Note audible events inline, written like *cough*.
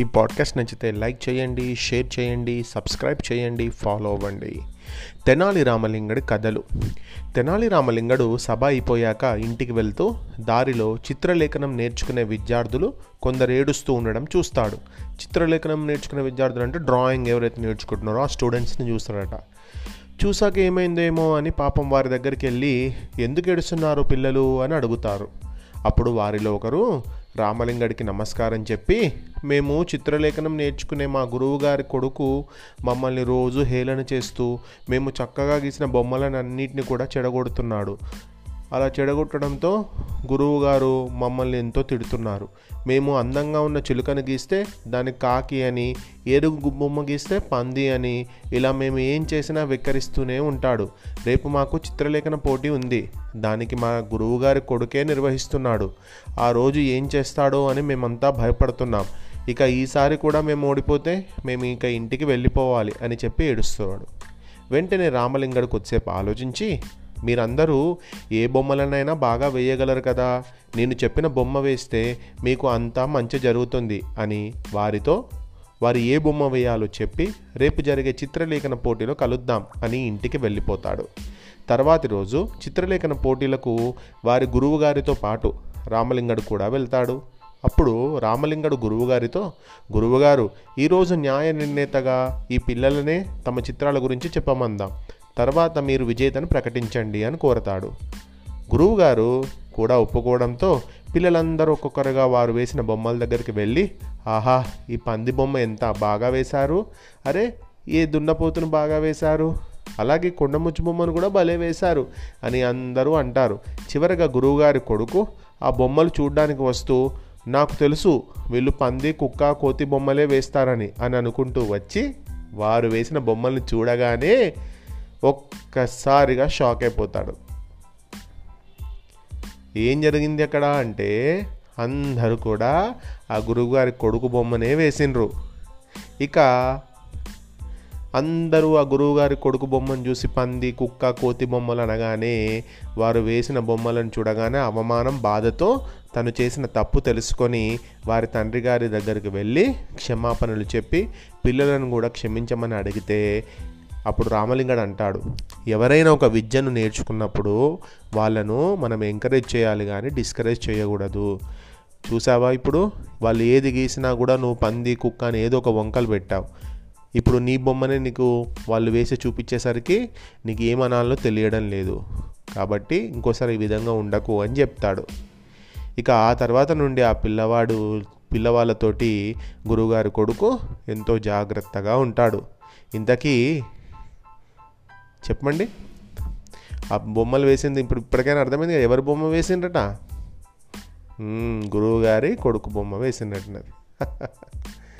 ఈ పాడ్కాస్ట్ నచ్చితే లైక్ చేయండి షేర్ చేయండి సబ్స్క్రైబ్ చేయండి ఫాలో అవ్వండి. తెనాలి రామలింగడి కథలు. తెనాలి రామలింగడు సభ అయిపోయాక ఇంటికి వెళ్తూ దారిలో చిత్రలేఖనం నేర్చుకునే విద్యార్థులు కొందరు ఏడుస్తూ ఉండడం చూస్తాడు. చిత్రలేఖనం నేర్చుకునే విద్యార్థులు అంటే డ్రాయింగ్ ఎవరైతే నేర్చుకుంటున్నారో ఆ స్టూడెంట్స్ని చూస్తాడట చూసాక ఏమైందేమో అని పాపం వారి దగ్గరికి వెళ్ళి ఎందుకు ఏడుస్తున్నారు పిల్లలు? అని అడుగుతారు. అప్పుడు వారిలో ఒకరు రామలింగడికి నమస్కారం చెప్పి మేము చిత్రలేఖనం నేర్చుకునే మా గురువు గారి కొడుకు మమ్మల్ని రోజు హేళన చేస్తూ మేము చక్కగా గీసిన బొమ్మలను అన్నిటిని కూడా చెడగొడుతున్నాడు. అలా చెడగొట్టడంతో గురువు గారు మమ్మల్ని ఎంతో తిడుతున్నారు. మేము అందంగా ఉన్న చిలుకను గీస్తే దాన్ని కాకి అని ఏరుగు బొమ్మ గీస్తే పంది అని ఇలా మేము ఏం చేసినా వెక్కరిస్తూనే ఉంటాడు. రేపు మాకు చిత్రలేఖన పోటీ ఉంది. దానికి మా గురువు గారి కొడుకే నిర్వహిస్తున్నాడు. ఆ రోజు ఏం చేస్తాడో అని మేమంతా భయపడుతున్నాం. ఇక ఈసారి కూడా మేము ఓడిపోతే మేము ఇక ఇంటికి వెళ్ళిపోవాలి అని చెప్పి ఏడుస్తున్నాడు. వెంటనే రామలింగడు కొద్దిసేపు ఆలోచించి మీరందరూ ఏ బొమ్మలనైనా బాగా వేయగలరు కదా. నేను చెప్పిన బొమ్మ వేస్తే మీకు అంతా మంచి జరుగుతుంది అని వారితో వారు ఏ బొమ్మ వేయాలో చెప్పి రేపు జరిగే చిత్రలేఖన పోటీలో కలుద్దాం అని ఇంటికి వెళ్ళిపోతాడు. తర్వాతి రోజు చిత్రలేఖన పోటీలకు వారి గురువుగారితో పాటు రామలింగడు కూడా వెళ్తాడు. అప్పుడు రామలింగడు గురువుగారితో గురువుగారు ఈరోజు న్యాయ నిర్ణేతగా ఈ పిల్లలనే తమ చిత్రాల గురించి చెప్పమందాం. తర్వాత మీరు విజేతను ప్రకటించండి అని కోరతాడు. గురువుగారు కూడా ఒప్పుకోవడంతో పిల్లలందరూ ఒక్కొక్కరుగా వారు వేసిన బొమ్మల దగ్గరికి వెళ్ళి ఆహా ఈ పంది బొమ్మ ఎంత బాగా వేశారు? అరే ఏ దున్నపోతును బాగా వేశారు? అలాగే కొండముచ్చు బొమ్మను కూడా భలే వేశారు అని అందరూ అంటారు. చివరగా గురువుగారి కొడుకు ఆ బొమ్మలు చూడడానికి వస్తూ నాకు తెలుసు వీళ్ళు పంది కుక్క కోతి బొమ్మలే వేస్తారని అని అనుకుంటూ వచ్చి వారు వేసిన బొమ్మల్ని చూడగానే ఒక్కసారిగా షాక్ అయిపోతాడు. ఏం జరిగింది అక్కడ అంటే అందరూ కూడా ఆ గురువుగారి కొడుకు బొమ్మనే వేసిండ్రు. ఇక అందరూ ఆ గురువుగారి కొడుకు బొమ్మను చూసి పంది కుక్క కోతి బొమ్మలు అనగానే వారు వేసిన బొమ్మలను చూడగానే అవమానం బాధతో తను చేసిన తప్పు తెలుసుకొని వారి తండ్రి గారి దగ్గరికి వెళ్ళి క్షమాపణలు చెప్పి పిల్లలను కూడా క్షమించమని అడిగితే అప్పుడు రామలింగడు అంటాడు ఎవరైనా ఒక విద్యను నేర్చుకున్నప్పుడు వాళ్ళను మనం ఎంకరేజ్ చేయాలి కానీ డిస్కరేజ్ చేయకూడదు. చూసావా ఇప్పుడు? వాళ్ళు ఏది గీసినా కూడా నువ్వు పంది కుక్క అని ఏదో ఒక వంకలు పెట్టావు. ఇప్పుడు నీ బొమ్మనే నీకు వాళ్ళు వేసి చూపించేసరికి నీకు ఏమనాలో తెలియడం లేదు. కాబట్టి ఇంకోసారి ఈ విధంగా ఉండకు అని చెప్తాడు. ఇక ఆ తర్వాత నుండి ఆ పిల్లవాడు పిల్లవాళ్ళతోటి గురువుగారి కొడుకు ఎంతో జాగ్రత్తగా ఉంటాడు. ఇంతకీ చెప్పండి ఆ బొమ్మలు వేసింది ఇప్పుడు ఇప్పటికైనా అర్థమైంది ఎవరి బొమ్మ వేసిండ్రట? గురువుగారి కొడుకు బొమ్మ వేసిండటన్నది *laughs*